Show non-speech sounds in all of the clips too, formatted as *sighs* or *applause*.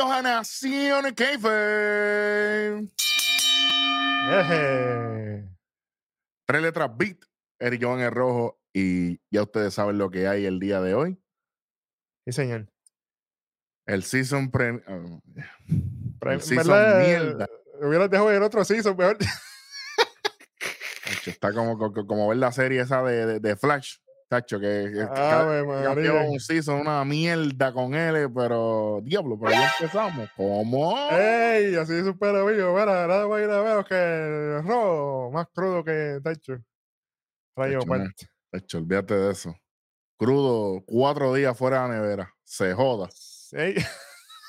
Bienvenidos a Nación Keife. Tres letras beat, Eric Joan el rojo y ya ustedes saben lo que hay el día de hoy. Sí, señor. El season pre... oh, Pre- el season ¿verdad? mierda. Hubieras dejado ver otro season, mejor. Está como, como, como ver la serie esa de, de, de Flash. Tacho, que, que cambió María. un season, una mierda con él, pero diablo, pero ya empezamos. ¿Cómo? ¡Ey! Así supera, amigo. Mira, nada más y nada menos que el rojo, más crudo que Tacho. Rayo Tacho. Tacho, olvídate de eso. Crudo, cuatro días fuera de la nevera. Se joda. Ey.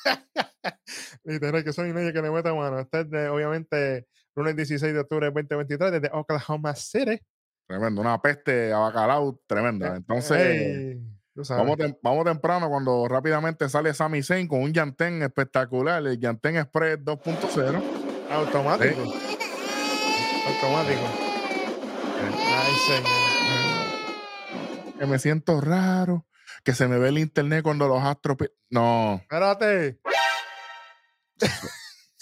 *laughs* Literal, que soy nadie que le meta mano. Este es de, obviamente, lunes 16 de octubre del 2023 desde Oklahoma City. Tremendo, una peste a bacalao tremenda. Entonces, tú sabes. vamos, tem- vamos temprano cuando rápidamente sale Sami Zayn con un Yantén espectacular, el Yantén Express 2.0. Automático. Automático. Ay, señor. Que me siento raro, que se me ve el internet cuando los astros. No, Espérate.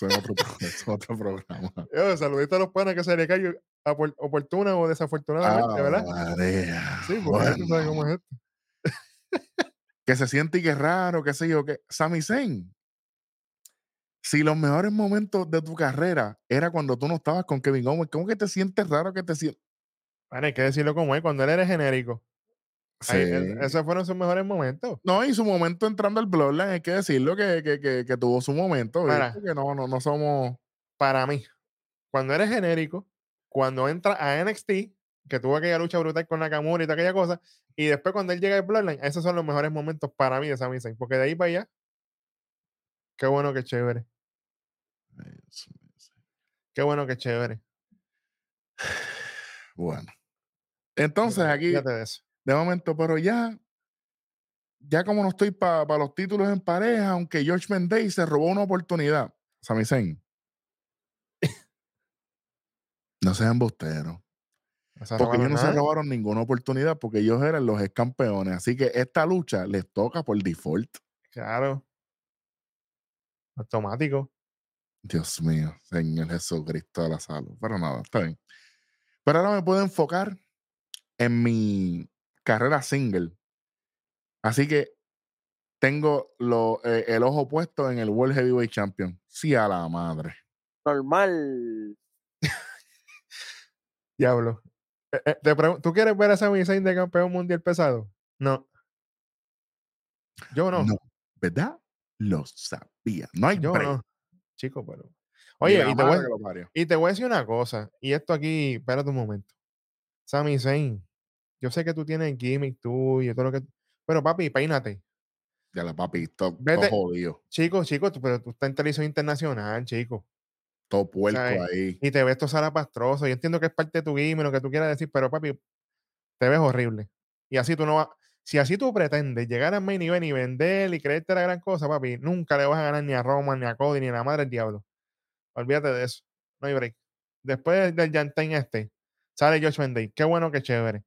Es otro, es *laughs* otro programa. Yo, saludito a los panas que se le cayó oportuna o desafortunadamente, ¿verdad? Ah, María. Sí, porque tú sabes cómo es esto. que se siente y que es raro, qué sé yo, que Sami Zayn. Si los mejores momentos de tu carrera era cuando tú no estabas con Kevin Owens, ¿cómo que te sientes raro que te sientes? Hay que decirlo como es, cuando él era genérico. Ahí, él- esos fueron sus mejores momentos. No, y su momento entrando al Bloodline, hay que decirlo que, que, que, que tuvo su momento. ¿viste? que no, no, no somos. Para mí, cuando eres genérico, cuando entra a NXT, que tuvo aquella lucha brutal con Nakamura y toda aquella cosa, y después cuando él llega al Bloodline, esos son los mejores momentos para mí de Sami Zayn, porque de ahí para allá, qué bueno que chévere, qué bueno que chévere. *sighs* Bueno. Entonces, aquí, Fíjate de eso. De momento, pero ya, ya como no estoy para los títulos en pareja, aunque George Mendez se robó una oportunidad, Sami Zayn. no sean embusteros. No Porque ellos no se robaron ninguna oportunidad porque ellos eran los ex campeones. Así que esta lucha les toca por default. Claro. Automático. Dios mío, Señor Jesucristo de la salud. Pero nada, está bien. Pero ahora me puedo enfocar en mi carrera single. Así que tengo lo- eh, el ojo puesto en el World Heavyweight Champion. Sí, a la madre. Normal. Diablo. Eh, eh, te ¿Tú quieres ver a Sami Zayn de campeón mundial pesado? No. Yo no. No, ¿verdad? Lo sabía. No hay yo break. no. Chico, pero. Oye, te, voy, y te voy a decir una cosa. Y esto aquí, espérate un momento. Sami Zayn, yo sé que tú tienes gimmick tuyo y todo lo que. Pero papi, peínate. Ya la papi, todo, jodido. Chico, chico, tú- pero tú estás en televisión internacional, chico. Todo puerco sea, ahí. Y te ves todo zarapastroso. Yo entiendo que es parte de tu gimmick, lo que tú quieras decir, pero papi, te ves horrible. Y así tú no vas. Si así tú pretendes llegar al main event y vender y creerte la gran cosa, papi, nunca le vas a ganar ni a Roman, ni a Cody, ni a la madre del diablo. Olvídate de eso. No hay break. Después del Yantain este, sale Josh Mendez. Qué bueno, qué chévere.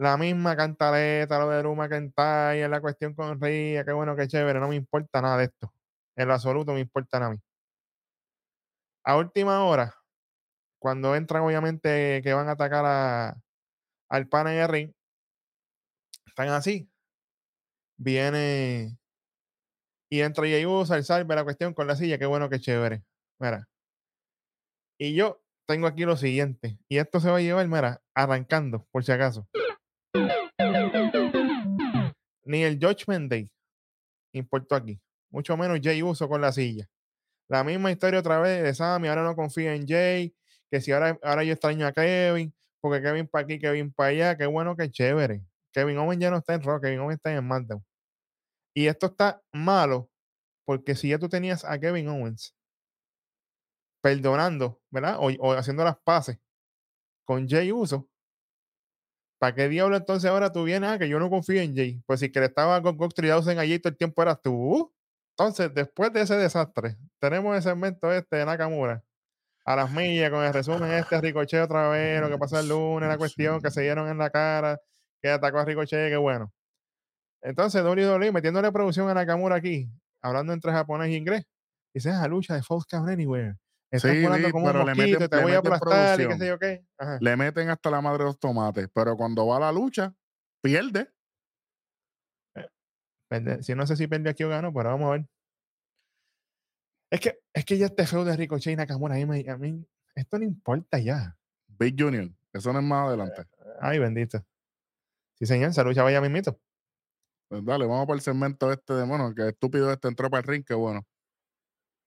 La misma cantaleta, lo de Drew McIntyre, la cuestión con Ria, qué bueno, qué chévere. No me importa nada de esto. En lo absoluto me importa nada a mí. A última hora, cuando entran, obviamente, que van a atacar a, al pana en el ring, están así. Viene y entra Jey Uso, el salve la cuestión con la silla, qué bueno, qué chévere. Mira. Y yo tengo aquí lo siguiente, y esto se va a llevar, mira, arrancando, por si acaso. Ni el Judgment Day importó aquí, mucho menos Jay Uso con la silla. La misma historia otra vez de Sammy, ahora no confía en Jay, que si ahora, ahora yo extraño a Kevin, porque Kevin para aquí, Kevin para allá, qué bueno, qué chévere. Kevin Owens ya no está en Raw, Kevin Owens está en SmackDown. Y esto está malo, porque si ya tú tenías a Kevin Owens perdonando, ¿verdad? O, o haciendo las paces con Jay Uso, ¿para qué diablo entonces ahora tú vienes a que yo no confío en Jay? Pues si que le estaba con Cox en allí todo el tiempo eras tú. Entonces, después de ese desastre, tenemos el segmento este de Nakamura. A las millas, con el resumen este, Ricochet otra vez, lo que pasó el lunes, la cuestión que se dieron en la cara, que atacó a Ricochet, qué bueno. Entonces, WWE metiéndole producción a Nakamura aquí, hablando entre japonés y inglés. Dice, ah, lucha de Count Anywhere. Estás Sí, un pero le meten- te le voy a meten aplastar y qué producción. sé yo qué. Ajá. Le meten hasta la madre de los tomates, pero cuando va a la lucha, pierde. Pende- Si no sé si perdió aquí o ganó, pero vamos a ver. Es que, es que ya este feo de Ricochet y Nakamura, a mí, a mí esto no importa ya. Big Junior, eso no es más adelante. Ay, bendito. Sí, señor, esa lucha vaya mismito. Pues dale, vamos para el segmento este de, bueno, que estúpido este entró para el ring, que bueno.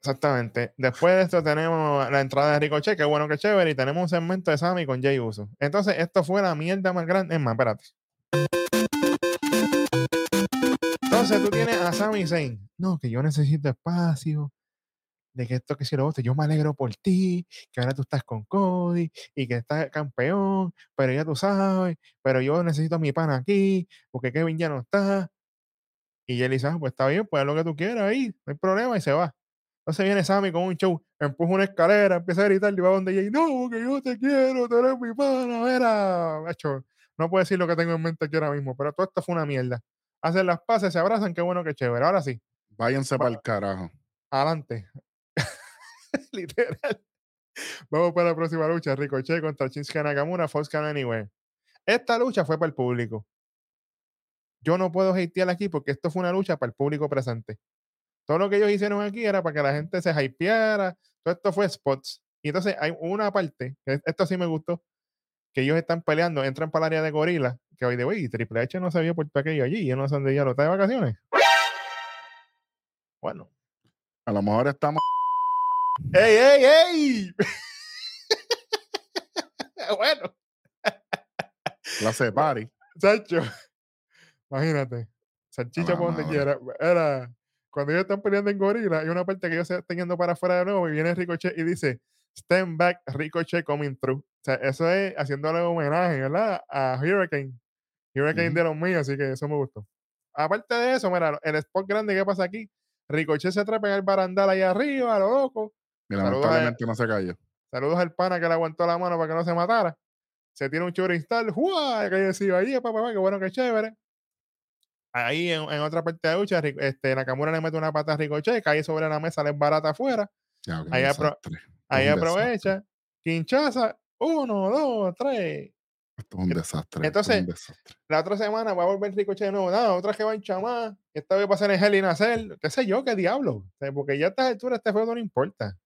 Exactamente. Después de esto tenemos la entrada de Ricochet, que bueno, que chévere, y tenemos un segmento de Sammy con Jay Uso. Entonces, esto fue la mierda más grande. Es más, espérate. Entonces, tú tienes a Sami Zayn. No, que yo necesito espacio. De que esto, que si lo otro. Yo me alegro por ti. Que ahora tú estás con Cody. Y que estás campeón. Pero ya tú sabes. Pero yo necesito a mi pana aquí. Porque Kevin ya no está. Y él dice, ah, pues está bien, pues haz lo que tú quieras ahí. No hay problema. Y se va. Entonces viene Sammy con un show, empuja una escalera, empieza a gritar y va donde Jay, no, que yo te quiero, tú eres mi pana, mira. Macho, no puedo decir lo que tengo en mente aquí ahora mismo, pero todo esto fue una mierda. Hacen las paces, se abrazan, qué bueno, qué chévere. Ahora sí, Váyanse para el carajo. adelante. *laughs* Literal. Vamos para la próxima lucha. Ricochet contra Shinsuke Nakamura, Fox Can Anywhere. Esta lucha fue para el público. Yo no puedo hatear aquí porque esto fue una lucha para el público presente. Todo lo que ellos hicieron aquí era para que la gente se hypeara. Todo esto fue spots. Y entonces hay una parte, que esto sí me gustó, que ellos están peleando, entran para el área de gorila, que hoy de hoy Triple H no sabía por qué aquello allí. Yo no sé dónde ya lo está de vacaciones. Bueno. A lo mejor estamos. ¡Ey, ey, ey! *laughs* bueno, Clase de party. Chacho. Imagínate. Salchicha la por donde quiera. Era cuando ellos están peleando en gorila, hay una parte que ellos se están yendo para afuera de nuevo y viene Ricochet y dice Stand back, Ricochet coming through. O sea, eso es haciéndole homenaje, ¿verdad? A Hurricane. Hurricane de los míos, así que eso me gustó. Aparte de eso, mira, el spot grande que pasa aquí, Ricochet se trepa en el barandal ahí arriba, a lo loco. Y lamentablemente no se cayó. Saludos al pana que le aguantó la mano para que no se matara. Se tiene un churro install. ¡Juá! Que decía ahí, papá, papá, qué bueno, qué chévere. Ahí en, en otra parte de la lucha, este, Nakamura le mete una pata a Ricochet, cae sobre la mesa, le barata afuera. Ya, Ahí apro- aprovecha, quinchaza, uno, dos, tres. Esto es un desastre. Entonces, un desastre. La otra semana va a volver Ricochet de nuevo. Nada, otra que va en chamá. Esta vez va a ser en Hell in a Cell. ¿Qué sé yo? ¿Qué diablo? Porque ya a estas alturas este juego no importa.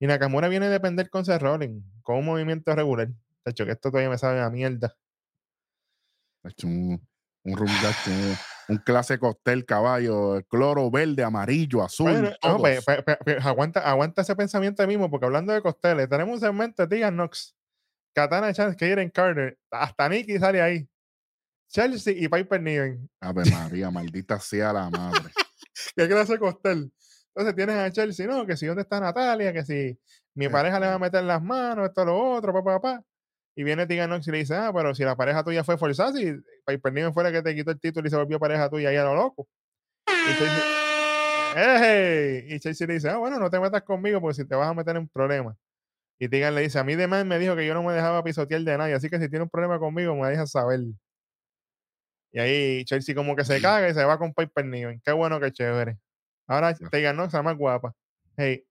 Y Nakamura viene a depender con Seth Rollins, con un movimiento regular. De hecho, que esto todavía me sabe a mierda. Ha hecho un, un rumgacho, un, un clase cóctel caballo, cloro verde, amarillo, azul. Bueno, no, pe- pe- pe- aguanta, aguanta ese pensamiento ahí mismo, porque hablando de costeles, tenemos un segmento de Tegan Knox, Katana Chance, Kaden Carter, hasta Nikki sale ahí. Chelsea y Piper Niven. Ave María, maldita sea la madre. *laughs* ¿Qué clase costel? Entonces tienes a Chelsea, no, que si dónde está Natalia, que si mi pareja le va a meter las manos, esto, lo otro, papá, papá. Y viene Tegan Knox y le dice, ah, pero si la pareja tuya fue forzada, si Piper Niven fue la que te quitó el título y se volvió pareja tuya ahí a lo loco. Y Chelsea. Y le dice, ah, bueno, no te metas conmigo porque si te vas a meter en problemas. Y Tegan le dice, a mí de más me dijo que yo no me dejaba pisotear de nadie, así que si tiene un problema conmigo me dejas saber. Y ahí Chelsea como que se caga y se va con Piper Niven. Qué bueno, qué chévere. Ahora Tegan Knox, la más guapa. Hey.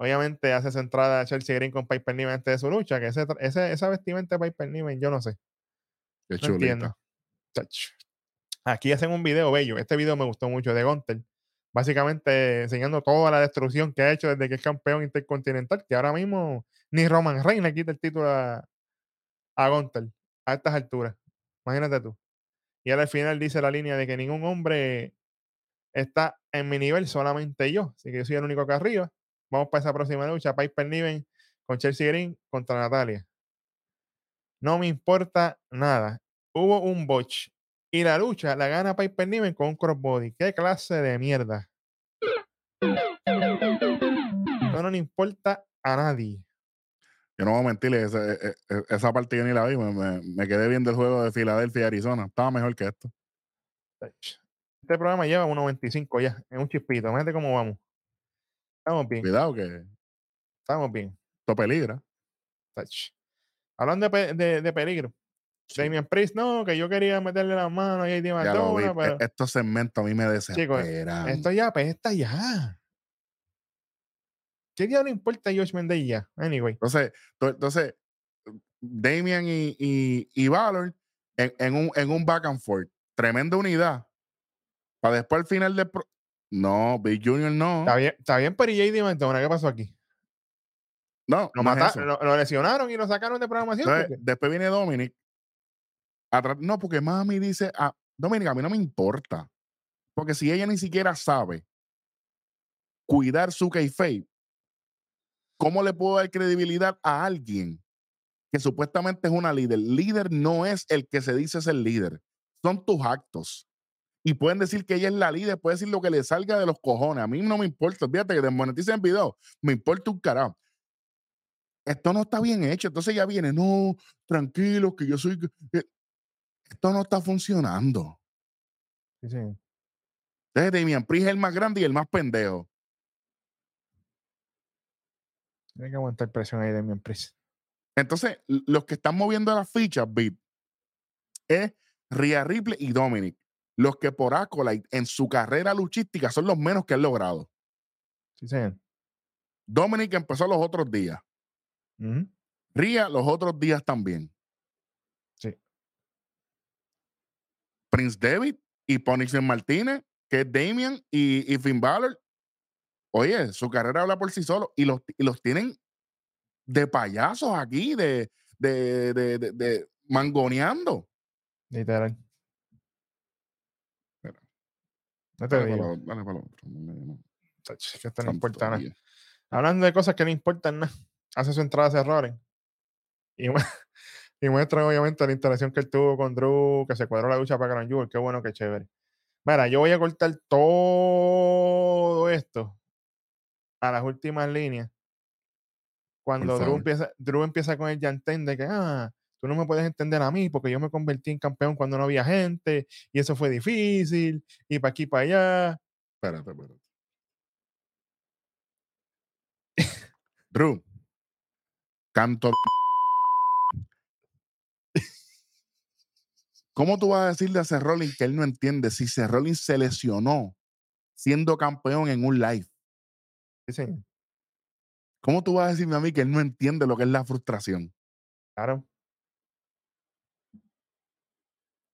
Obviamente hace esa entrada a Chelsea Green con Piper Niven antes de su lucha, que ese, ese- esa vestimenta de Piper Niven, yo no sé. Qué No chulita. entiendo. Aquí hacen un video bello. Este video me gustó mucho de Gunter. Básicamente enseñando toda la destrucción que ha hecho desde que es campeón intercontinental. Que ahora mismo ni Roman Reigns le quita el título a, a Gunter a estas alturas. Imagínate tú. Y al final dice la línea de que ningún hombre está en mi nivel, solamente yo. Así que yo soy el único acá arriba. Vamos para esa próxima lucha. Piper Niven con Chelsea Green contra Natalia. No me importa nada. Hubo un botch. Y la lucha la gana Piper Niven con un crossbody. ¿Qué clase de mierda? Eso no le importa a nadie. Yo no voy a mentirle, esa, e- e- esa parte yo ni la vi. Me, me- me quedé viendo el juego de Filadelfia y Arizona. Estaba mejor que esto. Este programa lleva 1.25 ya. Es un chispito. Imagínate cómo vamos. Estamos bien. Cuidado que Estamos bien. esto peligra. Hablando de, de- de peligro, Damian Priest, no, que yo quería meterle las manos a JD Ya lo vi. McDonough, pero E- Estos segmentos a mí me desesperan. esto ya apesta ya. ¿Qué día no importa Josh Mendez ya? Anyway. Entonces, to- entonces Damian y, y, y Valor en, en un, en un back and forth. Tremenda unidad. Para después al final del... No, Big Junior no. Está bien, está bien, pero ¿y McDonough? ¿Qué pasó aquí? No, Lo, no es mata- eso. lo, lo lesionaron y lo sacaron de programación. Después viene Dominic. atrás- no, porque mami dice, ah, Dominic, a mí no me importa. Porque si ella ni siquiera sabe cuidar su kayfabe, ¿cómo le puedo dar credibilidad a alguien que supuestamente es una líder? Líder no es el que se dice ser líder, son tus actos. Y pueden decir que ella es la líder, puede decir lo que le salga de los cojones. A mí no me importa, fíjate que desmoneticen el video, me importa un carajo. Esto no está bien hecho, entonces ya viene, no, tranquilo, que yo soy... que- Esto no está funcionando. Sí, sí. Entonces Damian Priest es el más grande y el más pendejo. Tiene que aguantar presión ahí de mi empresa. Entonces, los que están moviendo las fichas, Beat, es Rhea Ripley y Dominic. Los que por Acolyte en su carrera luchística son los menos que han logrado. Sí, señor. Dominic empezó los otros días. Ujú. Rhea los otros días también. Sí. Prince David y Punisher Martínez, que es Damian y, y Finn Balor. Oye, su carrera habla por sí solo y los, y los tienen de payasos aquí, de, de, de, de- de mangoneando. Literal. Espera. No te Dale para digo. lo- dale para otro, no que esto no importa nada. Hablando de cosas que no importan nada, hace su entrada hace errores. Y, *laughs* y muestra obviamente la instalación que él tuvo con Drew, que se cuadró la lucha para Gran Jewel. Qué bueno, qué chévere. Mira, yo voy a cortar todo esto a las últimas líneas. Cuando Drew empieza, Drew empieza con el yantén de que, ah, tú no me puedes entender a mí porque yo me convertí en campeón cuando no había gente y eso fue difícil y para aquí para allá. Espérate, espérate. *laughs* Drew, canto. *laughs* ¿Cómo tú vas a decirle a Seth Rollins que él no entiende si Seth Rollins se lesionó siendo campeón en un live? Sí. ¿Cómo tú vas a decirme a mí que él no entiende lo que es la frustración? Claro.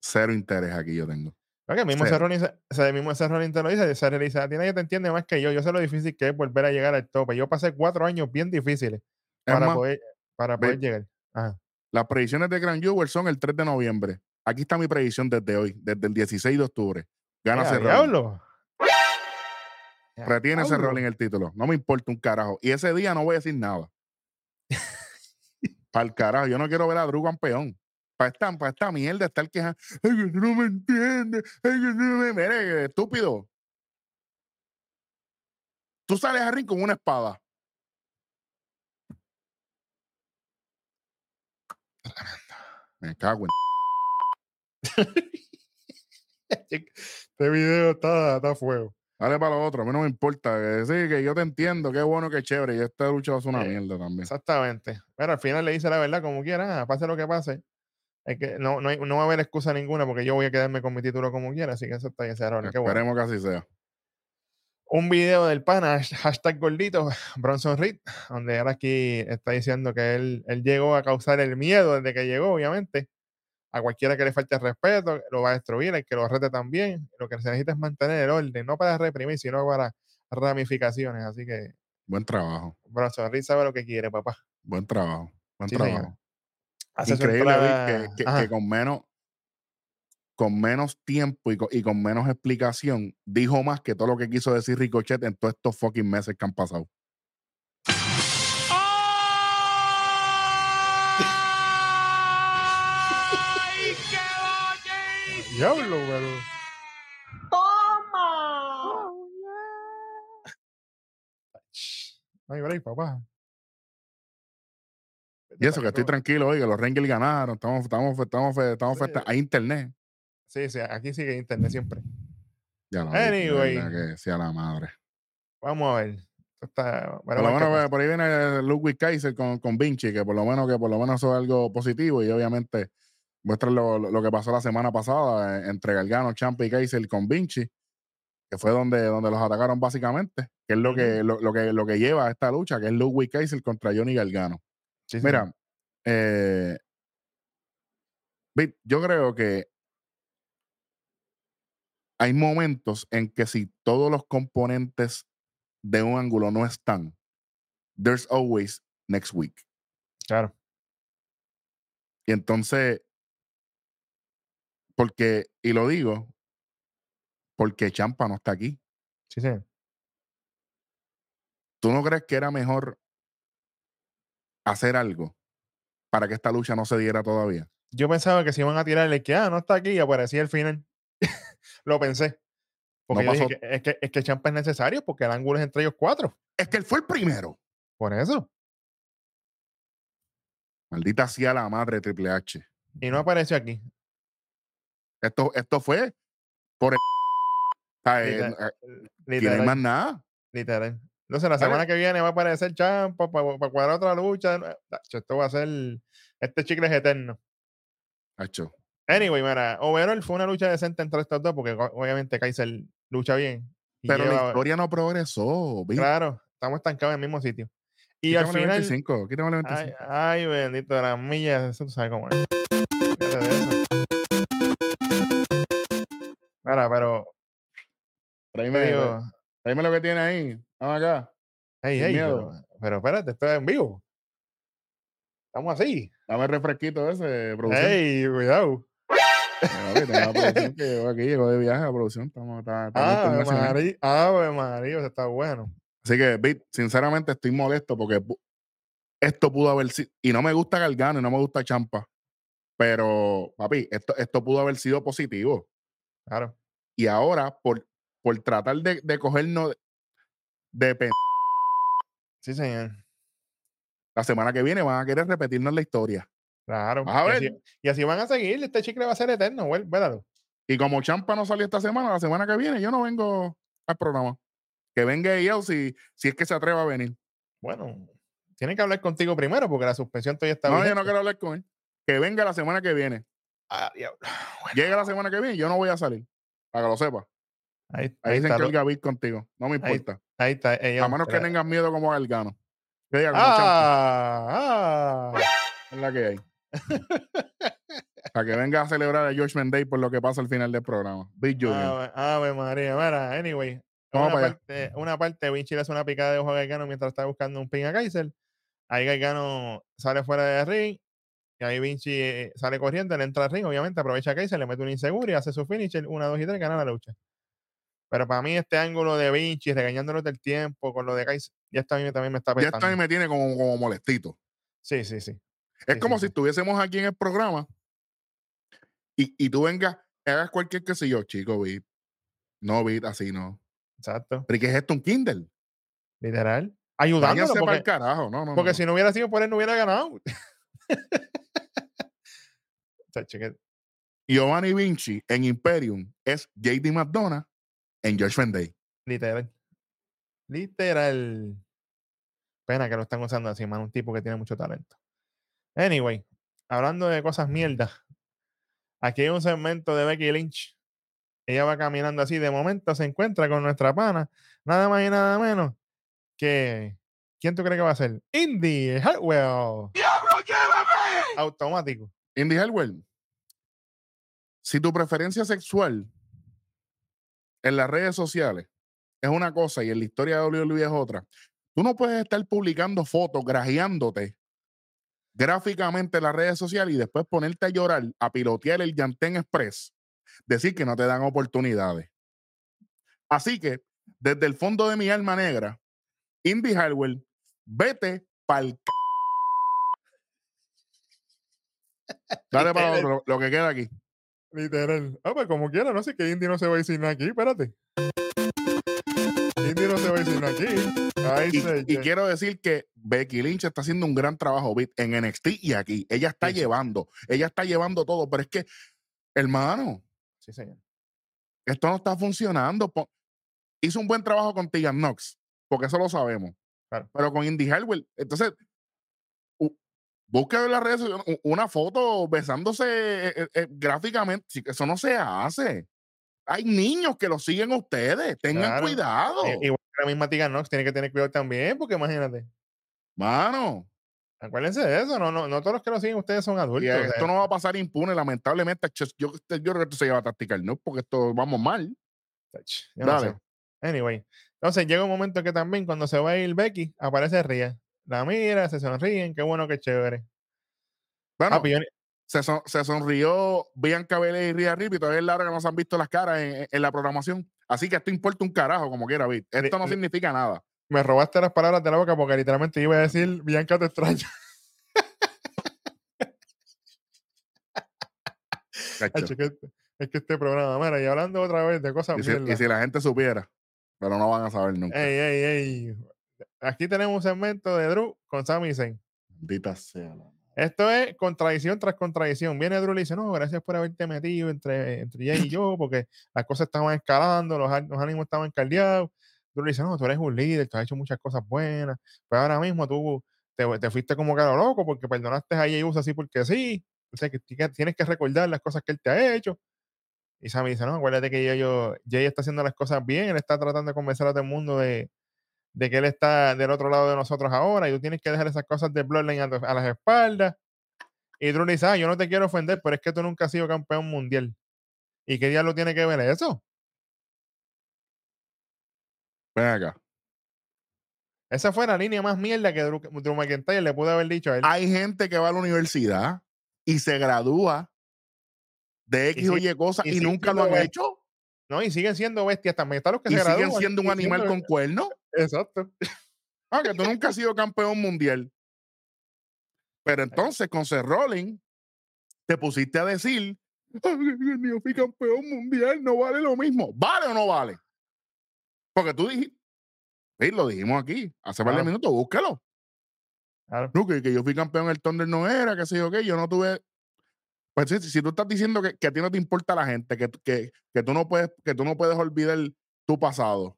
Cero interés aquí yo tengo. Porque el mismo Cero. Seth Rollins, o sea, el mismo Seth Rollins te lo dice, Rollins dice, a ti nadie te entiende más que yo, yo sé lo difícil que es volver a llegar al tope. Yo pasé cuatro años bien difíciles Es para más, poder, para ve- poder llegar. Ajá. las predicciones de Grand Jewel son el 3 de noviembre. Aquí está mi predicción desde hoy, desde el 16 de octubre. Gana ¡Ea, Seth Rollins. diablo! ¡Ea, Retiene ese rol en el título. No me importa un carajo. Y ese día no voy a decir nada. *laughs* Para el carajo. Yo no quiero ver a Drew campeón. Para esta, para esta mierda estar quejando. Ay, que tú no me entiendes. Ay, que tú no me. Mire, estúpido. Tú sales a ring con una espada. Me cago en. *laughs* Este video está, está a fuego. Dale para lo otro. A mí no me importa. Sí, que yo te entiendo. Qué bueno, qué chévere. Y esta lucha ser una Eh, mierda también. Exactamente. Pero al final le dice la verdad como quiera, ah, pase lo que pase. Es que no, no, hay- no va a haber excusa ninguna porque yo voy a quedarme con mi título como quiera, así que eso está bien cerrado. Bueno. Esperemos que así sea. un video del pana, hashtag gordito, *laughs* Bronson Reed, donde ahora aquí está diciendo que él, él llegó a causar el miedo desde que llegó, obviamente. A cualquiera que le falte el respeto, lo va a destruir, el que lo rete también. Lo que se necesita es mantener el orden, no para reprimir, sino para ramificaciones. Así que Buen trabajo. Bronson Reed sabe lo que quiere, papá. Buen trabajo. Buen Sí, señor. Hace Increíble entrada- que, que- que Ajá. con menos con menos tiempo y con, y con menos explicación dijo más que todo lo que quiso decir Ricochet en todos estos fucking meses que han pasado. Diablo, pero. ¡Toma! No hay break, papá. Y eso que estoy tranquilo que los Rangers ganaron, estamos, estamos, estamos, estamos, Sí. hay internet. Sí, sí, aquí sigue internet siempre. Ya lo Anyway. que sea la madre. Vamos a ver. Está, Por lo menos eh, por ahí viene Ludwig Kaiser con, con Vinci, que por lo menos que por lo menos eso es algo positivo y obviamente muestra lo, lo- que pasó la semana pasada eh, entre Gargano, Champa y Kaiser con Vinci, que fue donde, donde los atacaron básicamente, que es lo, que, lo, lo que, lo que lleva a esta lucha, que es Ludwig Kaiser contra Johnny Gargano. Sí, sí. Mira, eh, yo creo que hay momentos en que si todos los componentes de un ángulo no están, there's always next week. Claro. Y entonces, porque, y lo digo, porque Champa no está aquí. Sí, sí. ¿Tú no crees que era mejor hacer algo para que esta lucha no se diera todavía? Yo pensaba que se iban a tirarle que, ah, no está aquí y aparecía el final. *laughs* Lo pensé. Porque dije pasó. que- es, que, es que Champa es necesario porque el ángulo es entre ellos cuatro. Es que él fue el primero. Por eso. Maldita sea la madre Triple H. Y no apareció aquí. Esto, esto fue por el. Eh, Literal- aquí no hay Literal. más nada. Literal. Entonces, la semana que viene va a aparecer Champa para cuadrar otra lucha. Tacho, Esto va a ser. Este chicle es eterno. Hacho. Anyway, mira, overall fue una lucha decente entre estos dos porque obviamente Kaiser lucha bien. Pero la historia no progresó. ¿viste? Claro, estamos estancados en el mismo sitio. Y al final. 25, quítamele Ay, 25. ay, bendito de las millas, eso tú sabes cómo es. Mira, pero Tráeme, te digo, tráeme lo que tiene ahí. Vamos acá. hey, hey, miedo. pero, pero espérate, esto es en vivo. Estamos así. Dame el refresquito ese, producción. Hey, cuidado. Papi, tengo la producción que llegó aquí, llegó de viaje a la producción. Estamos, está, está Ave. María, Ave María, eso está bueno. Así que, Vic, sinceramente estoy molesto porque esto pudo haber sido. Y no me gusta Gargano y no me gusta Champa. Pero, papi, esto, esto pudo haber sido positivo. Claro. Y ahora, por, por tratar de, de cogernos de pen- Sí, señor. la semana que viene, van a querer repetirnos la historia. Claro. A y, ver. así, y así van a seguir. Este chicle va a ser eterno. Véralo. Y como Champa no salió esta semana, la semana que viene, yo no vengo al programa. Que venga él si, si es que se atreva a venir. Bueno, tienen que hablar contigo primero porque la suspensión todavía está No, yo no quiero hablar con él. Que venga la semana que viene. Ah. *sighs* Llega la semana que viene, yo no voy a salir. Para que lo sepa. Ahí, Ahí, ahí se encarga Vic contigo. No me importa. Ahí está. ella, a menos que tengas miedo como Gargano. Que diga como. Ah, ah. Es la que hay. *laughs* Para que venga a celebrar a George Day por lo que pasa al final del programa. Big Junior. Ave, María. Mira, anyway. Una parte, una parte, Vinci le hace una picada de ojo a Gargano mientras está buscando un pin a Kaiser. Ahí Gargano sale fuera de ring. Y ahí Vinci eh, sale corriendo, le entra al ring. Obviamente aprovecha a Kaiser, le mete un inseguro y hace su finisher. Una, dos y tres, gana la lucha. Pero para mí, este ángulo de Vinci regañándolos del tiempo con lo de Kaiser, ya mí también me está ya esto a apretando. mí me tiene como, como molestito. Sí, sí, sí. Es Sí, como sí, si sí. estuviésemos aquí en el programa y, y tú vengas, hagas cualquier que sé yo, chico, Bit. No, Bit, así no. Exacto. ¿Pero ¿y qué es esto? ¿Un Kindle? Literal. Ayudándolo Váyanse porque, el carajo. No, no, porque no. si no hubiera sido por él, no hubiera ganado. *laughs* Giovanni Vinci en Imperium es JD McDonough en George Day. Literal. Literal. Pena que lo están usando así, man. Un tipo que tiene mucho talento. Anyway, hablando de cosas mierdas. Aquí hay un segmento de Becky Lynch. Ella va caminando así. De momento se encuentra con nuestra pana. Nada más y nada menos que. ¿Quién tú crees que va a ser? Indy Hartwell. Automático. Indy Hartwell, si tu preferencia sexual en las redes sociales es una cosa y en la historia de WWE es otra, tú no puedes estar publicando fotos, grajeándote gráficamente en las redes sociales y después ponerte a llorar, a pilotear el Yantén Express, decir que no te dan oportunidades. Así que, desde el fondo de mi alma negra, Indy Hartwell, vete pa'l c... *laughs* Dale para otro, lo que queda aquí. Literal. Ah, pues como quiera, no sé que Indy no se va a decir nada aquí, espérate. Indy no se va a decir nada aquí. Ay, Y, se- y quiero decir que Becky Lynch está haciendo un gran trabajo en NXT y aquí. Ella está Sí, llevando, ella está llevando todo, pero es que, hermano, Sí, señor. esto no está funcionando. Hizo un buen trabajo con Tegan Knox, porque eso lo sabemos. Claro. Pero con Indy Hartwell, entonces, Busca en las redes sociales una foto besándose eh, eh, eh, gráficamente. Eso no se hace. Hay niños que lo siguen a ustedes. Tengan Claro. cuidado. I- Igual que la misma Tiga Nox tiene que tener cuidado también, porque imagínate. Mano. Acuérdense de eso, no, no, no todos los que lo siguen ustedes son adultos. Y sea, esto no va a pasar impune, lamentablemente. Yo, yo creo que esto se lleva a tacticar, ¿no? Porque esto vamos mal. Yo no Dale. sé. Anyway, entonces llega un momento que también cuando se va a ir Becky, aparece Ria. La mira, se sonríen, qué bueno, qué chévere. Bueno, se, son- se sonrió Bianca Belair y Rhea Ripley. Todavía es la hora que no se han visto las caras en, en la programación. Así que esto importa un carajo, como quiera, Vic. Esto no significa nada. me robaste las palabras de la boca porque literalmente iba a decir, Bianca te *laughs* cacho. Hacho, que este- es que este programa, mira, y hablando otra vez de cosas Y si, y si la gente supiera, pero no van a saber nunca. Ey, ey, ey. Aquí tenemos un segmento de Drew con Sami Zayn. Maldita sea. la- Esto es contradicción tras contradicción. Viene Drew y le dice, no, gracias por haberte metido entre, entre Jay y yo, *laughs* porque las cosas estaban escalando, los, los ánimos estaban caldeados. Drew le dice, no, tú eres un líder, tú has hecho muchas cosas buenas, pero ahora mismo tú te, te fuiste como caro loco porque perdonaste a Jay Uso así porque sí. O sea, que tienes que recordar las cosas que él te ha hecho. Y Sammy dice, no, acuérdate que yo, yo, Jay está haciendo las cosas bien, él está tratando de convencer a todo el mundo de, de que él está del otro lado de nosotros ahora y tú tienes que dejar esas cosas de Bloodline a, las espaldas. Y Drew le dice, ah, yo no te quiero ofender, pero es que tú nunca has sido campeón mundial. ¿Y qué diablo tiene que ver eso? Ven acá. Esa fue la línea más mierda que Drew, Drew McIntyre le pudo haber dicho a él. Hay gente que va a la universidad y se gradúa de X o si- Y cosas y y, nunca lo han hecho. No, y siguen siendo bestias también. Están los que Y se siguen gradúan siendo un y animal con cuernos. Exacto. Ah, que tú nunca has sido campeón mundial. Pero entonces con Seth Rollins te pusiste a decir, "Ay, que yo fui campeón mundial, no vale lo mismo. ¿Vale o no vale? Porque tú dijiste, sí, lo dijimos aquí, hace varios Claro. minutos, búscalo. Claro. No, que, que yo fui campeón en el Thunder no era, que sé yo qué, yo no tuve. Pues si, si tú estás diciendo que, que a ti no te importa la gente, que, que, que tú no puedes, que tú no puedes olvidar tu pasado,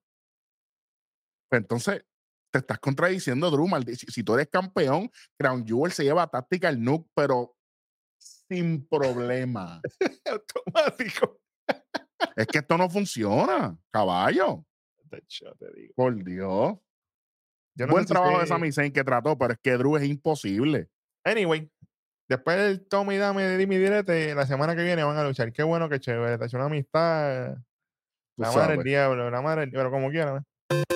pues entonces te estás contradiciendo, Drew. Si, si tú eres campeón, Crown Jewel se lleva táctica al Nuke, pero sin problema. *laughs* Automático. es que esto no funciona, caballo. Tacho, te digo. Por Dios. Yo no Buen sé si trabajo de Sami Zayn que trató, pero es que Drew es imposible. Anyway, después del tome y dame de Dimi Direte, la semana que viene van a luchar. Qué bueno, qué chévere. Te una amistad. tú La madre del diablo, la madre del diablo, como quieran. ¿eh? Este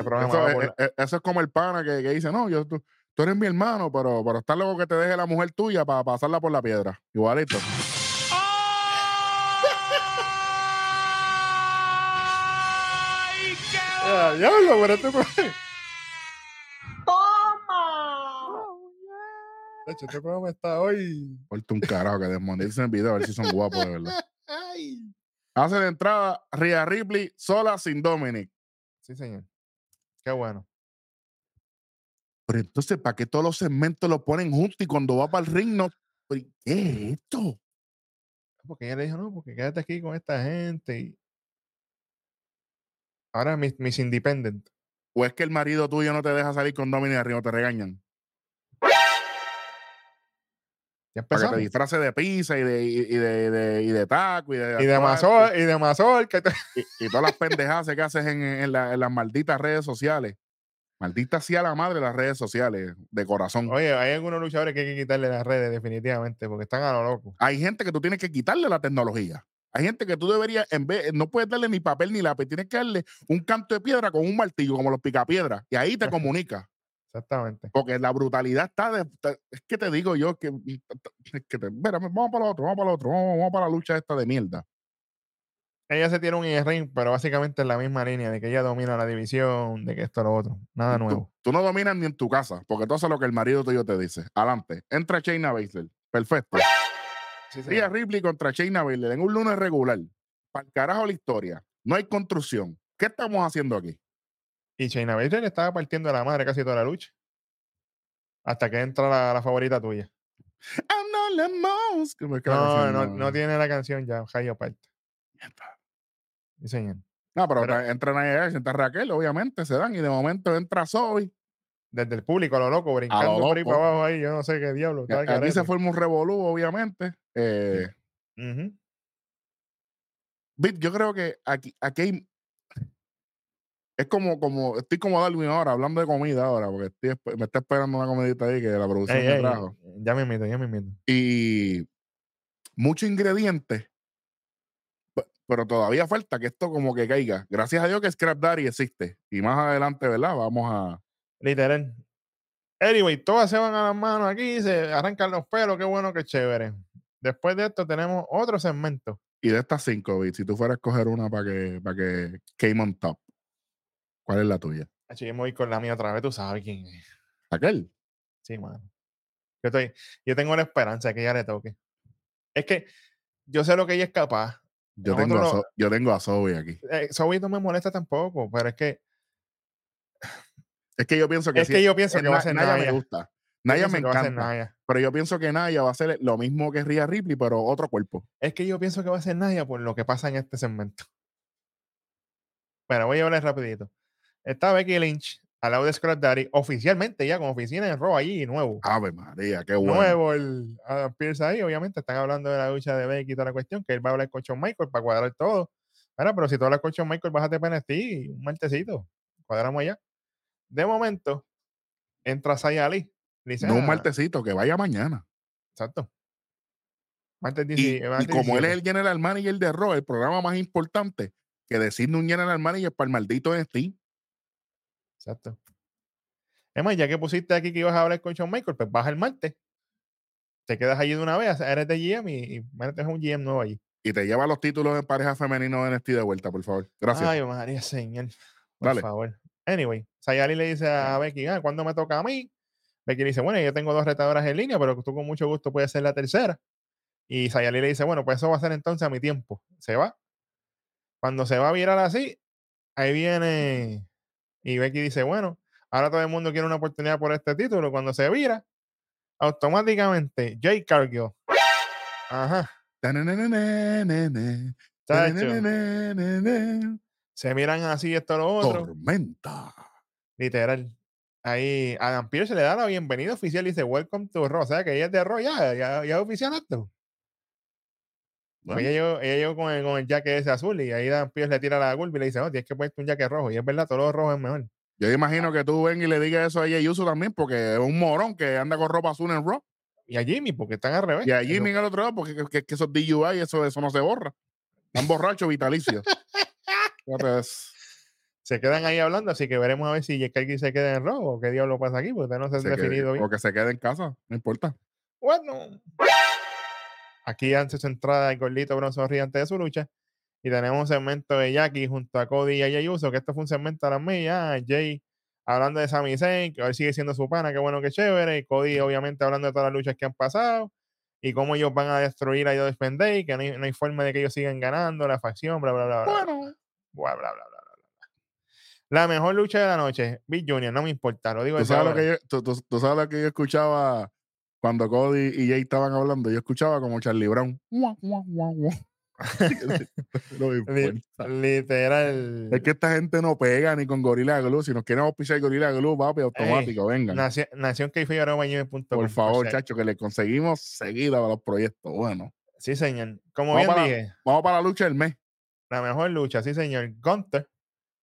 Eso, es- la- es- eso es como el pana que, que dice, no, yo, tú, tú eres mi hermano, pero, pero está luego que te deje la mujer tuya para pasarla por la piedra. Igualito. Ah, diablo, pero este programa. Tacho, Este programa está hoy. Corta un carajo que desmonetice el video a ver si son guapos de verdad. *laughs* Hace de entrada Rhea Ripley sola sin Dominic. Sí, señor. Qué bueno. Pero entonces, ¿para qué todos los segmentos lo ponen juntos y cuando va para el ring no? ¿Qué es esto? Porque ella le dijo, no, porque quédate aquí con esta gente. Y... Ahora mis, mis independent. ¿O es que el marido tuyo no te deja salir con Dominic arriba te regañan? Ya Para que te empezamos. disfraces de pizza y de, y, de, de- y de taco y de, Y de mazor, y de mazorca. y todo. y, y todas las pendejadas que haces en, en la- en las malditas redes sociales. Maldita sea la madre de las redes sociales, de corazón. Oye, hay algunos luchadores que hay que quitarle las redes, definitivamente, porque están a lo loco. Hay gente que tú tienes que quitarle la tecnología. Hay gente que tú deberías, en vez, no puedes darle ni papel ni lápiz, tienes que darle un canto de piedra con un martillo, como los picapiedras, y ahí te *laughs* comunica. Exactamente. Porque la brutalidad está de. está- es que te digo yo que. es que te- espérame, vamos para el otro, vamos para el otro, vamos, vamos para la lucha esta de mierda. Ella se tiene un ring, pero básicamente en la misma línea de que ella domina la división, de que esto, lo otro. Nada Tú- nuevo. Tú, no dominas ni en tu casa, porque tú haces lo que el marido tuyo te dice. Adelante. Entra Shayna Baszler. Perfecto. Sí, señor. Ripley contra Shayna Baszler en un lunes regular. Para el carajo la historia. No hay construcción. ¿Qué estamos haciendo aquí? Y Shayna Baszler le estaba partiendo de la madre casi toda la lucha. Hasta que entra la, la favorita tuya. I'm not the most. ¿Cómo es que la No, canción? no, no tiene la canción ya, Jai aparte. Sí, señor. No, pero, Pero- entra Nia Jax, entra Raquel, obviamente, se dan, y de momento entra Zoe desde el público a lo loco, brincando por ahí loco. para abajo ahí, yo no sé qué diablo. Aquí se forma un revolú, obviamente. Eh, yo creo que aquí, aquí hay- es como, como, estoy como Darwin ahora, hablando de comida ahora, porque estoy me está esperando una comidita ahí que la producción Ey, me ey, trajo. ya me invito, ya me invito. Y muchos ingredientes, pe- pero todavía falta que esto como que caiga. Gracias a Dios que Scrap Daddy existe. Y más adelante, ¿verdad? Vamos a... Literal. Anyway, todas se van a las manos aquí, se arrancan los pelos, qué bueno, qué chévere. Después de esto tenemos otro segmento. Y de estas cinco, Vic, si tú fueras a escoger una para que, para que came on top, ¿cuál es la tuya? Así yo me voy con la mía otra vez, tú sabes quién es. Aquel. Sí, mano. Yo, estoy, yo tengo la esperanza de que ella le toque. Es que yo sé lo que ella es capaz. Yo tengo, a So- yo tengo a Zoe aquí. Eh, Zoe no me molesta tampoco, pero es que, Es que yo pienso que es sí, que yo pienso que va a ser Naya Naya. me gusta. Naya me encanta. Naya. Pero yo pienso que Naya va a ser lo mismo que Rhea Ripley, pero otro cuerpo. Es que yo pienso que va a ser Naya por lo que pasa en este segmento. Bueno, voy a hablar rapidito. Está Becky Lynch al lado de Scrap Daddy, oficialmente ya con oficina en Raw allí, nuevo. Ave María, qué bueno. Nuevo el Adam Pearce ahí, obviamente están hablando de la lucha de Becky y toda la cuestión, que él va a hablar con Shawn Michael para cuadrar todo. Ahora, pero si tú hablas con Shawn Michael, bájate para NXT un martesito. Cuadramos allá. De momento, entra Saya Ali. le dice, No un "Ah, martesito, que vaya mañana. Exacto. Martes Y, 10 y martes como él es 17. el general manager de Raw, el programa más importante que decirle un general manager para el maldito NXT. Exacto. Es más, ya que pusiste aquí que ibas a hablar con Shawn Michael, pues baja el martes. Te quedas allí de una vez, eres de GM y, y metes un GM nuevo allí. Y te lleva los títulos de pareja femenino de NXT de vuelta, por favor. Gracias. Ay, María Señor. Por Dale. favor. Anyway, Sayali le dice a Becky, ah, ¿cuándo me toca a mí? Becky le dice, bueno, yo tengo dos retadoras en línea, pero tú con mucho gusto puedes ser la tercera. Y Sayali le dice, bueno, pues eso va a ser entonces a mi tiempo. Se va. Cuando se va a virar así, ahí viene. Y Becky dice, bueno, ahora todo el mundo quiere una oportunidad por este título. Cuando se vira, automáticamente Jay Cargill. Ajá. Se miran así esto lo otro. Tormenta. Literal. Ahí Adam Pierce le da la bienvenida oficial y dice Welcome to Raw. O sea que ella es de Raw ya, ya, ya es oficial esto. Pues Bueno, ella, llegó, ella llegó con el, con el jacket ese azul y ahí Adam Pierce le tira la culpa y le dice, oh, tienes que ponerte un jacket rojo. Y es verdad, todo lo rojo es mejor. yo imagino que tú ven y le digas eso a Jey Uso también, porque es un morón que anda con ropa azul en Raw. Y a Jimmy, porque están al revés. Y a Jimmy en el otro lado, porque que, que, esos DUI, eso, eso no se borra. Están borrachos vitalicios. *laughs* Fíjate, es- se quedan ahí hablando, así que veremos a ver si Jake se queda en Raw o qué diablo pasa aquí, porque no se ha definido bien. o que se quede en casa, no importa. Bueno. Aquí antes su entrada el gordito Bronson Reed antes de su lucha. Y tenemos un segmento de Jackie junto a Cody y a Jay Uso, que esto fue un segmento a las millas. Jay hablando de Sami Zayn, que hoy sigue siendo su pana, qué bueno, qué chévere. Y Cody obviamente hablando de todas las luchas que han pasado. Y cómo ellos van a destruir a Joe Day, que no hay, no hay forma de que ellos sigan ganando la facción, bla, bla, bla, Bueno, bla, bla, bla, bla, bla, bla. La mejor lucha de la noche, Big Junior, no me importa, lo digo tú lo que yo, tú, tú- tú sabes lo que yo escuchaba cuando Cody y Jay estaban hablando. Yo escuchaba como Charlie Brown. No. *laughs* *laughs* Literal. Es que esta gente no pega ni con Gorilla Glue. Si nos quieren auspiciar Gorilla Glue, papi, automático, vengan. Nación, Nación que Por favor, chacho, que le conseguimos seguida a los proyectos. Bueno, Sí, señor. Como Vamos bien para- dije, vamos para la lucha del mes. la mejor lucha, sí, señor. Gunter,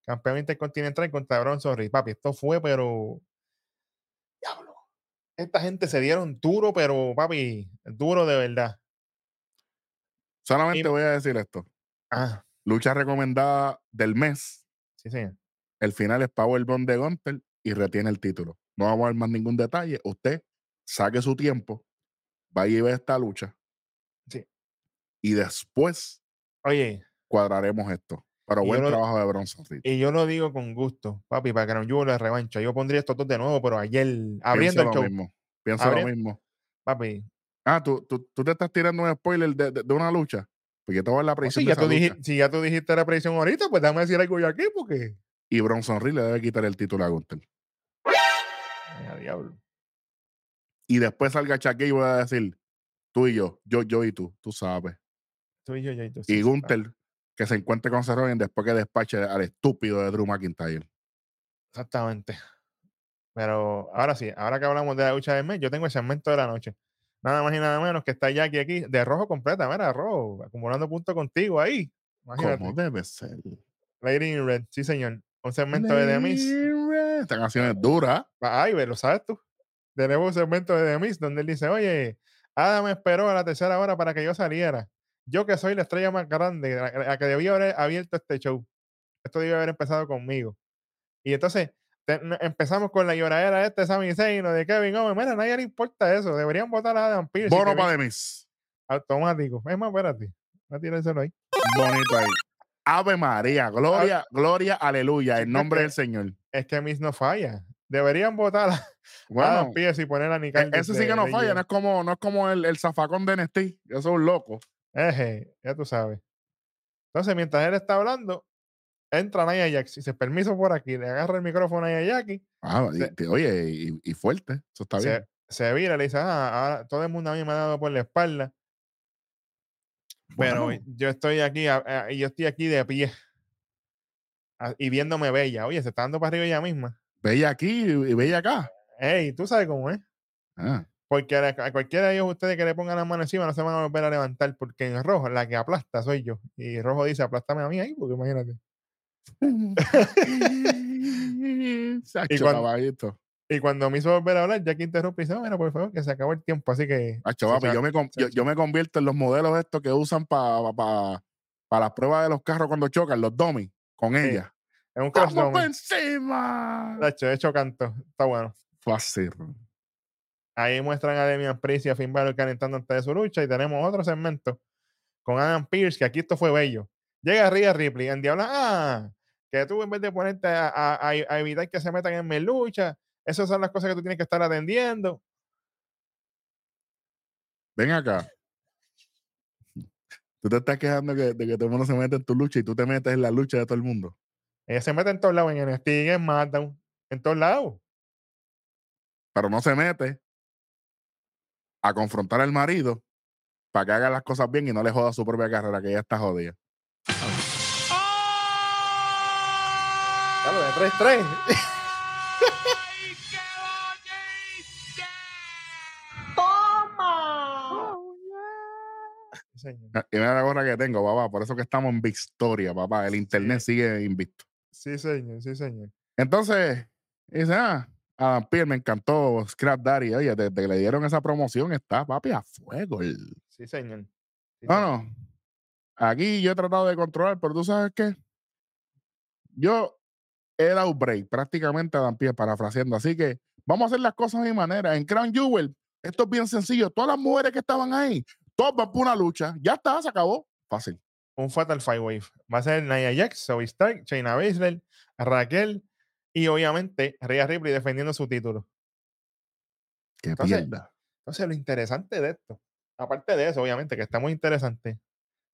campeón intercontinental contra Bronson Reed. Papi, esto fue, pero. Esta gente se dieron duro, pero, papi, duro de verdad. Solamente Y- voy a decir esto. Ah, Lucha recomendada del mes. sí, señor. El final es Powerbomb de Gunter y retiene el título. No vamos a dar más ningún detalle. Usted saque su tiempo, vaya y ve esta lucha. Sí. Y después Oye, cuadraremos esto. Pero buen yo trabajo de Bronson Reed. y yo lo digo con gusto, papi, para que no yo la revancha. Yo pondría estos dos de nuevo, pero ayer, abriendo Pienso el lo show, mismo. Pienso lo mismo. papi. Ah, ¿tú, tú, tú te estás tirando un spoiler de, de- de una lucha. Pues yo te voy a la Oh, predicción si, de ya esa tú lucha. dijiste, si ya tú dijiste la predicción ahorita, pues déjame decir algo yo aquí, porque. Y Bronson Reed le debe quitar el título a Gunter. Ay, diablo. Y después salga Chuck y voy a decir, tú y yo, yo, yo y tú, tú sabes. Tú y yo, ya, y tú, sí, y sí, Gunter que se encuentre con Seth Rollins después que despache al estúpido de Drew McIntyre. Exactamente. Pero ahora sí, ahora que hablamos de la lucha del mes, yo tengo el segmento de la noche. Nada más y nada menos que está Jackie aquí, de rojo completa, mira, rojo, acumulando puntos contigo ahí. Imagínate. Como debe ser. Lady in Red, sí, señor. Un segmento de The Miz. Esta canción es dura. Ay, ve, lo sabes tú. Tenemos un segmento de The Miz donde él dice, oye, Adam esperó a la tercera hora para que yo saliera. Yo que soy la estrella más grande, la, la que debía haber abierto este show. Esto debía haber empezado conmigo. Y entonces te- empezamos con la lloradera de este Sami Zayn de Kevin Owens. Mira, a nadie le importa eso. Deberían votar a Adam Pearce. Bono para Demis. Automático. Es más, espérate. Voy a tirárselo ahí. Bonito ahí. Ave María, gloria, gloria, aleluya, en Sí, nombre porque- del Señor. Es que Miss no falla. Deberían votar a Bueno, Adam Pearce y poner a Nick Aldis ese sí que no falla, no es como, no es como el, el zafacón de NXT. Eso es un loco. Eje, ya tú sabes. Entonces, mientras él está hablando, entra Nia Jax y dice, permiso por aquí, le agarra el micrófono a Nia Jackie, Ah, Se- oye, y, y fuerte. Eso está bien. se, se vira, le dice, ah, ahora todo el mundo a mí me ha dado por la espalda, pero Bueno, yo estoy aquí, yo estoy aquí de pie a- y viéndome bella. Oye, se está dando para arriba ella misma. bella aquí y bella acá. Ey, tú sabes cómo es. Ah, Porque a, a cualquiera de ellos ustedes que le pongan la mano encima no se van a volver a levantar, porque en rojo la que aplasta soy yo. Y rojo dice, aplástame a mí ahí, porque imagínate. *laughs* Sacho, cuando-. Y cuando me hizo volver a hablar, Jackie interrumpe y dice, "No, mira, por favor, que se acabó el tiempo, así que... Sacho, papi, yo, me, yo, yo me convierto en los modelos estos que usan para pa, pa las pruebas de los carros cuando chocan, los dummies, con Sí, ella. Es un ¡Vamos dummy. encima! Tacho, de hecho canto. Está bueno. Fácil. Ahí muestran a Demian Priest y a Finn Balor calentando antes de su lucha y tenemos otro segmento con Adam Pierce, que aquí esto fue bello. Llega Rhea Ripley, en Diabla, ah, que tú en vez de ponerte a, a- a- a evitar que se metan en mi lucha, esas son las cosas que tú tienes que estar atendiendo. Ven acá. *laughs* Tú te estás quejando que- de que todo el mundo se mete en tu lucha y tú te metes en la lucha de todo el mundo. Ella se mete en todos lados, en NXT, en SmackDown, en todos lados. Pero no se mete a confrontar al marido para que haga las cosas bien y no le joda su propia carrera, que ya está jodida. Claro, de 3-3. Sí, señor. Ah, Y mira la gorra que tengo, papá. Por eso que estamos en victoria, papá. El internet sigue invicto. Sí, señor, sí, señor. Entonces, dice, ah, Adam Pearce me encantó Scrap Daddy. Oye, desde que le dieron esa promoción está, papi, a fuego. el- Sí, señor. Sí, No, señor. no. Aquí yo he tratado de controlar, pero tú sabes qué. Yo he dado break prácticamente a Dan Pierre parafraseando. Así que vamos a hacer las cosas a mi manera. En Crown Jewel, esto es bien sencillo. Todas las mujeres que estaban ahí, todas van por una lucha. Ya está, se acabó. Fácil. un Fatal Five Wave. Va a ser Nia Jax, Zoe Stark, Shayna Baszler, Raquel y obviamente Rhea Ripley defendiendo su título. Que Entonces, pierda. Entonces, lo interesante de esto, aparte de eso, obviamente, que está muy interesante,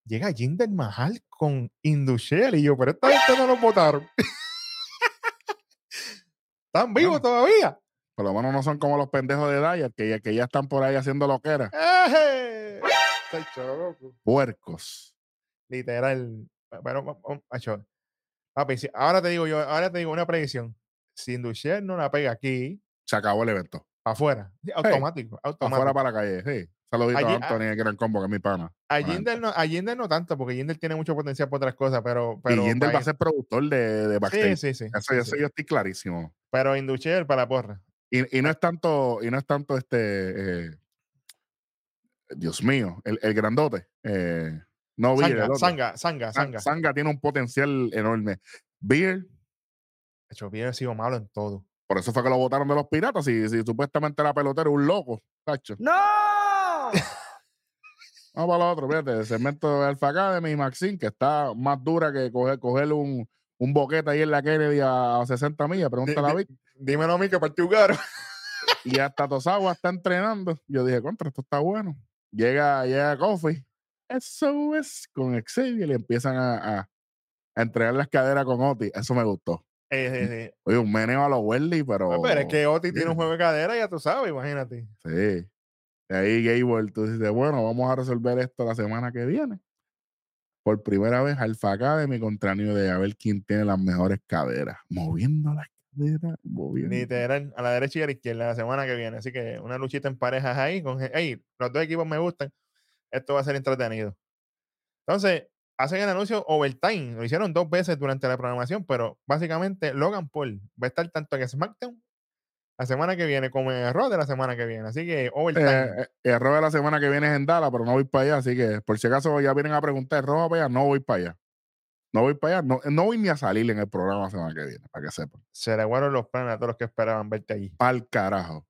llega Jinder Mahal con Indushel y yo, pero esta gente no lo votaron. *laughs* ¿Están vivos todavía? Por lo menos no son como los pendejos de Dyer, que ya, que ya están por ahí haciendo lo que era. Loco. Puercos. Literal. Pero, ma- ma- macho, papi, ahora te digo yo, ahora te digo una predicción. Si Indushel no la pega aquí, Se acabó el evento. afuera, sí, automático, automático. Afuera para la calle. Sí. Saludito Allí- a Anthony, el gran combo, que es mi pana. A Jinder, no, tanto, porque Jinder tiene mucho potencial para otras cosas, pero... pero y Jinder va a ser productor de, de Sí, backstage. sí, sí. Eso, sí, eso yo estoy clarísimo. Pero Induchel para la porra. Y, y no es tanto, y no es tanto este, eh, Dios mío, el, el grandote. eh, no Beer, Sanga. Sanga, Sanga, San- Sanga. Sanga tiene un potencial enorme. Beer, Hecho, bien, ha sido malo en todo. por eso fue que lo votaron de los piratas. Si, si supuestamente era pelotero, un loco. Tacho. ¡No! *laughs* Vamos para lo otro, fíjate, el segmento de Alpha Academy y Maxine, que está más dura que coger, coger un, un boquete ahí en la Kennedy a 60 millas, pregúntale a Vic. Dímelo a mí que partió Garo. Y hasta Tosawa está entrenando. Yo dije, contra, esto está bueno. Llega, llega Kofi. Eso es con Xavier y empiezan a, a, a entregar las caderas con Oti. Eso me gustó. Eh, eh, eh. Oye, un meneo a los Welly, pero. Pues, pero es que Oti tiene un juego de cadera, ya tú sabes, imagínate. Sí. De ahí Gable, tú dices, bueno, vamos a resolver esto la semana que viene. Por primera vez, Alpha Academy contra New Day, a ver quién tiene las mejores caderas. Moviendo las cadera moviendo. Literal, a la derecha y a la izquierda la semana que viene. Así que una luchita en parejas ahí. Con, hey, los dos equipos me gustan. Esto va a ser entretenido. Entonces, hacen el anuncio overtime. Lo hicieron dos veces durante la programación, pero básicamente Logan Paul va a estar tanto en SmackDown la semana que viene como en Raw de la semana que viene. Así que overtime. Eh, eh, el error de la semana que viene es en Dallas, pero no voy para allá. Así que, por si acaso ya vienen a preguntar, ¿roja para allá? No voy para allá. No voy para allá. No, no voy ni a salir en el programa la semana que viene, para que sepan. Se le fueron los planes a todos los que esperaban verte allí. Al carajo.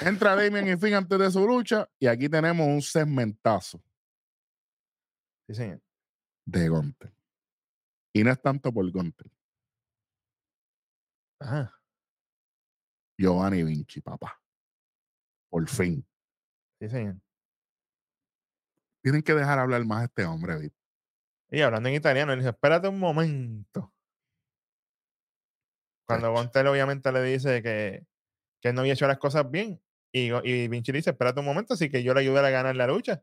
Entra Damien y Finn antes de su lucha y aquí tenemos un segmentazo Sí, señor. de Gunter. Y no es tanto por Gunter. Ajá. Giovanni Vinci, papá. Por fin. Sí, señor. Tienen que dejar hablar más a este hombre, Vic. Y hablando en italiano, él dice, espérate un momento. Cuando. Gontel obviamente le dice que, que él no había hecho las cosas bien. Y, y Vinci dice, espérate un momento, así que yo le ayudé a ganar la lucha.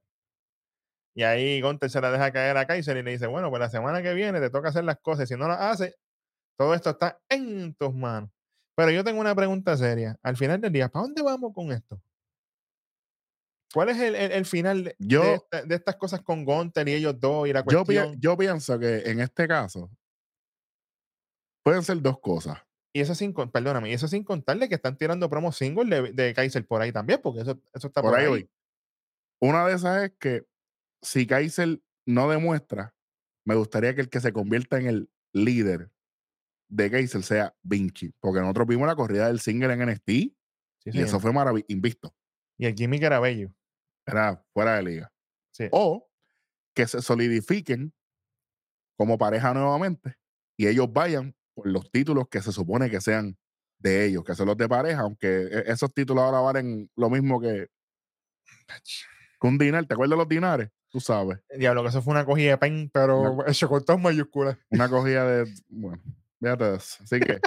Y ahí Gontel se la deja caer a Kaiser y le dice, bueno, pues la semana que viene te toca hacer las cosas. Si no las haces, todo esto está en tus manos. Pero yo tengo una pregunta seria. Al final del día, ¿para dónde vamos con esto? ¿Cuál es el, el- el final de, de Yo- esta- de estas cosas con Gontel y ellos dos y la Yo, pi- cuestión? yo pienso que en este caso pueden ser dos cosas. Y eso sin, perdóname, y eso sin contarle que están tirando promo single de, de Kaiser por ahí también, porque eso, eso está Por ahí voy. Una de esas es que si Kaiser no demuestra, me gustaría que el que se convierta en el líder de Kaiser sea Vinci, porque nosotros vimos la corrida del single en NXT Sí, y señor. eso fue maravilloso, invisto, Y el gimmick era bello. era fuera de liga. Sí. O que se solidifiquen como pareja nuevamente y ellos vayan por los títulos que se supone que sean de ellos, que son los de pareja, aunque e- esos títulos ahora valen lo mismo que, que un dinar. ¿Te acuerdas de los dinares? Tú sabes. Diablo, que eso fue una cogida de pen, pero hecho con todas mayúsculas. Una cogida de. Bueno, fíjate eso. Así que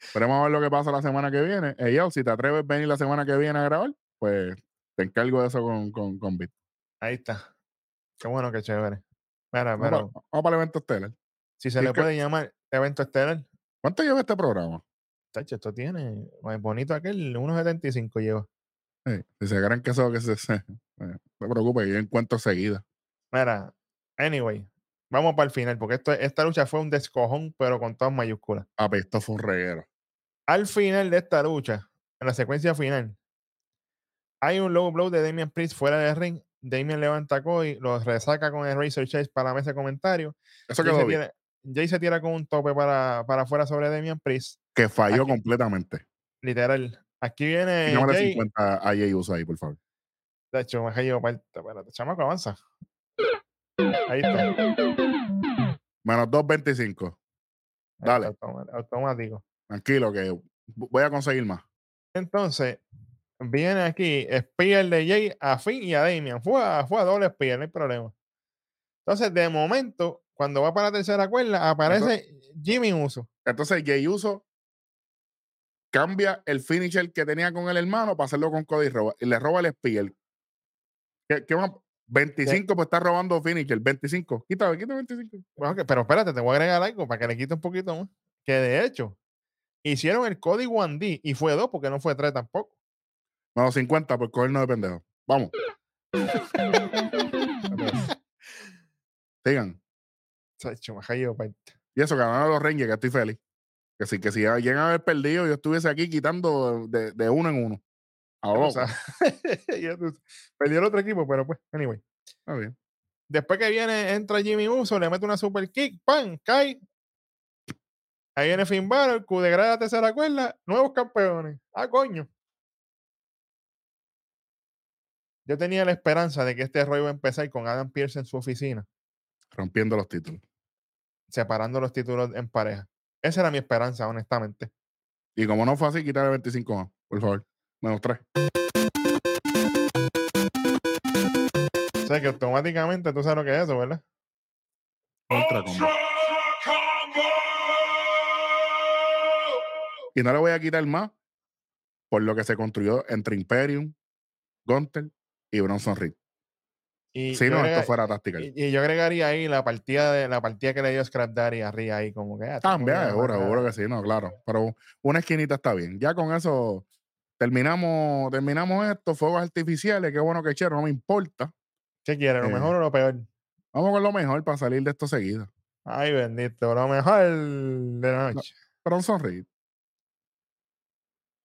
esperemos a ver lo que pasa la semana que viene. Ey, yo, si te atreves a venir la semana que viene a grabar, pues te encargo de eso con, con, con Vic. Ahí está. Qué bueno, qué chévere. Mira, pa- vamos para el evento estelar. si se le que- puede llamar evento estelar, ¿Cuánto lleva este programa? tacho, esto tiene, más bonito aquel, 1.75 lleva. Sí, si se creen que eso que se, se- eh, no te preocupes, yo encuentro seguida. Mira, anyway, vamos para el final, porque esto, esta lucha fue un descojón, pero con todas mayúsculas. Ah, pues esto fue un reguero. Al final de esta lucha, en la secuencia final, hay un low blow de Damian Priest fuera del ring. Damian levanta a Cody, lo resaca con el Razor Chase para la mesa de comentarios. Eso quedó se, bien. tira, Jay se tira con un tope para, para afuera sobre Damian Priest. Que falló aquí- completamente. Literal. Aquí viene Dígame Jay. 50 a Jay Uso ahí, por favor. De hecho, me caído parte. Espérate, chamaco, avanza. Ahí está. Menos 2.25. Ahí Dale. está, automático. Tranquilo, que voy a conseguir más. Entonces, viene aquí Spear de Jay a Finn y a Damian. Fue a, fue a doble Spear, no hay problema. Entonces, de momento, cuando va para la tercera cuerda, aparece Jimmy Uso. Entonces Jay Uso cambia el finisher que tenía con el hermano para hacerlo con Cody Roba, y le roba el Spear. ¿Qué, qué más? 25 pues está robando finisher. 25. Quítame, quítame 25. Bueno, pero espérate, te voy a agregar algo para que le quite un poquito más. Que de hecho, hicieron el Cody 1D y fue 2 porque no fue 3 tampoco. Menos 50 por cogernos de pendejo. Vamos. *laughs* Sigan. Chacho, me ha caído parte. Y eso, ganaron los Rangers, que estoy feliz. Que si, que si llegan a haber perdido, yo estuviese aquí quitando de, de uno en uno. A Ya tú loco. sabes. *laughs* Ya tú- Perdió el otro equipo, pero pues, anyway. Está bien. Después que viene, entra Jimmy Uso, le mete una super kick, ¡pam! Cae. Ahí viene Finn Balor, Q de grada tercera cuerda, nuevos campeones. ¡Ah, coño! Yo tenía la esperanza de que este rollo iba a empezar con Adam Pierce en su oficina, Rompiendo los títulos. Separando los títulos en pareja. Esa era mi esperanza, honestamente. Y como no fue así, quitarle 25 más, por favor. Menos 3. O sea que automáticamente tú sabes lo que es eso, ¿verdad? Ultra combo. Y no le voy a quitar más por lo que se construyó entre Imperium, Gunter y Bronson Reed. Y Sí, no, esto fuera táctica. y, y yo agregaría ahí la partida de la partida que le dio Scrap Daddy arriba ahí, como que. ah, También, seguro, seguro que sí, no, claro. Pero una esquinita está bien. Ya con eso terminamos, terminamos esto, fuegos artificiales, qué bueno que chero, no me importa. ¿Qué quiere? ¿Lo Eh. mejor o lo peor? Vamos con lo mejor para salir de esto seguido. Ay, bendito, lo mejor de la noche. Bronson Reed,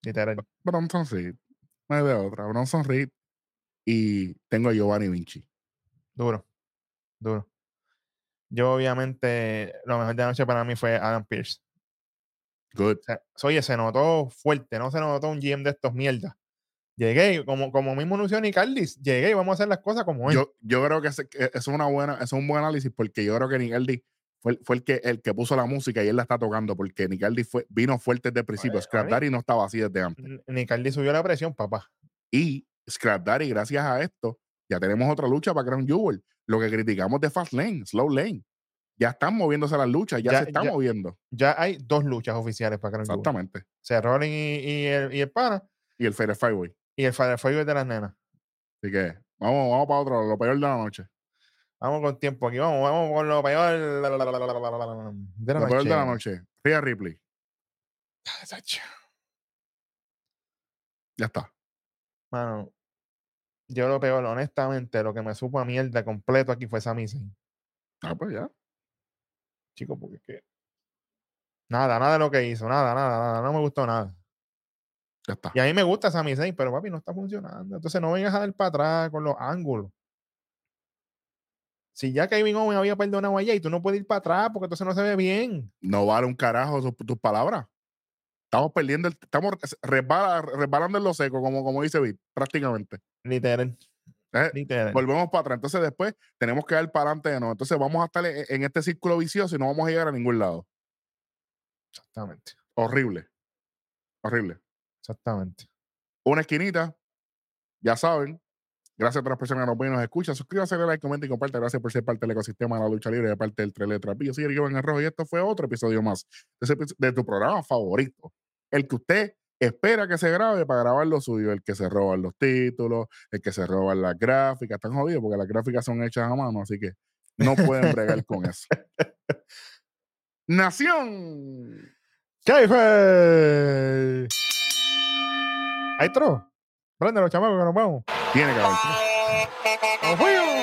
Literal. Bronson Reed. No hay de otra. Bronson Reed. Y tengo a Giovanni Vinci. Duro. Duro. Yo, obviamente, lo mejor de la noche para mí fue Adam Pierce. Good. O sea, oye, se notó fuerte, no se notó un GM de estos mierdas. Llegué, como, como mismo anunció Nicaldis, llegué y vamos a hacer las cosas como es. Yo, yo creo que, ese- es una buena, es un buen análisis porque yo creo que Nigaldi fue, el- fue el que el que puso la música y él la está tocando porque Nigaldi fue, vino fuerte desde el principio. Oye, Scrap. Daddy no estaba así desde antes. Nicaldis subió la presión, papá. Y Scrap Daddy, gracias a esto, ya tenemos otra lucha para Crown Jewel. Lo que criticamos de Fast Lane, Slow Lane. Ya están moviéndose las luchas, ya, Ya- se están ya- moviendo. Ya hay dos luchas oficiales para Crown Jewel. Exactamente. O sea, Rollins y, y el, y el pana Y el Fair Fireway. y el Firefly de las nenas. Así que vamos, vamos para otro, lo peor de la noche. Vamos con tiempo aquí, vamos, vamos con lo peor de la Lo noche. peor de la noche. Rhea Ripley. Ya está. Mano, yo lo peor, honestamente, lo que me supo a mierda completo aquí fue Sami Zayn. Ah, pues ya. Chico, porque es que. Nada, nada de lo que hizo, nada, nada, nada. No me gustó nada. Ya está. Y a mí me gusta Sami Zayn, pero papi, no está funcionando. Entonces no vengas a dar para atrás con los ángulos. Si ya Kevin Owens había perdonado allá y tú no puedes ir para atrás porque entonces no se ve bien. No vale un carajo tus palabras. Estamos perdiendo, el- estamos resbala- resbalando en lo seco, como, como dice Vic, prácticamente. Literal. Eh, Literal. Volvemos para atrás. Entonces después tenemos que dar para adelante de nuevo. Entonces vamos a estar en, este círculo vicioso y no vamos a llegar a ningún lado. Exactamente. Horrible. Horrible. Exactamente. Una esquinita. Ya saben. Gracias a todas las personas que nos ven y nos escuchan. Suscríbanse, denle like, comenten y compartan. Gracias por ser parte del ecosistema de la lucha libre y de parte del Tres Letras. Yo soy Iván Arrojo y esto fue otro episodio más de, ese epi- de tu programa favorito. El que usted espera que se grabe para grabar lo suyo. El que se roban los títulos, el que se roban las gráficas. Están jodidos porque las gráficas son hechas a mano, así que no pueden bregar con eso. *laughs* Nación. ¡Keife! Ahí entró. Prende los chamacos que nos vamos. Tiene que haber.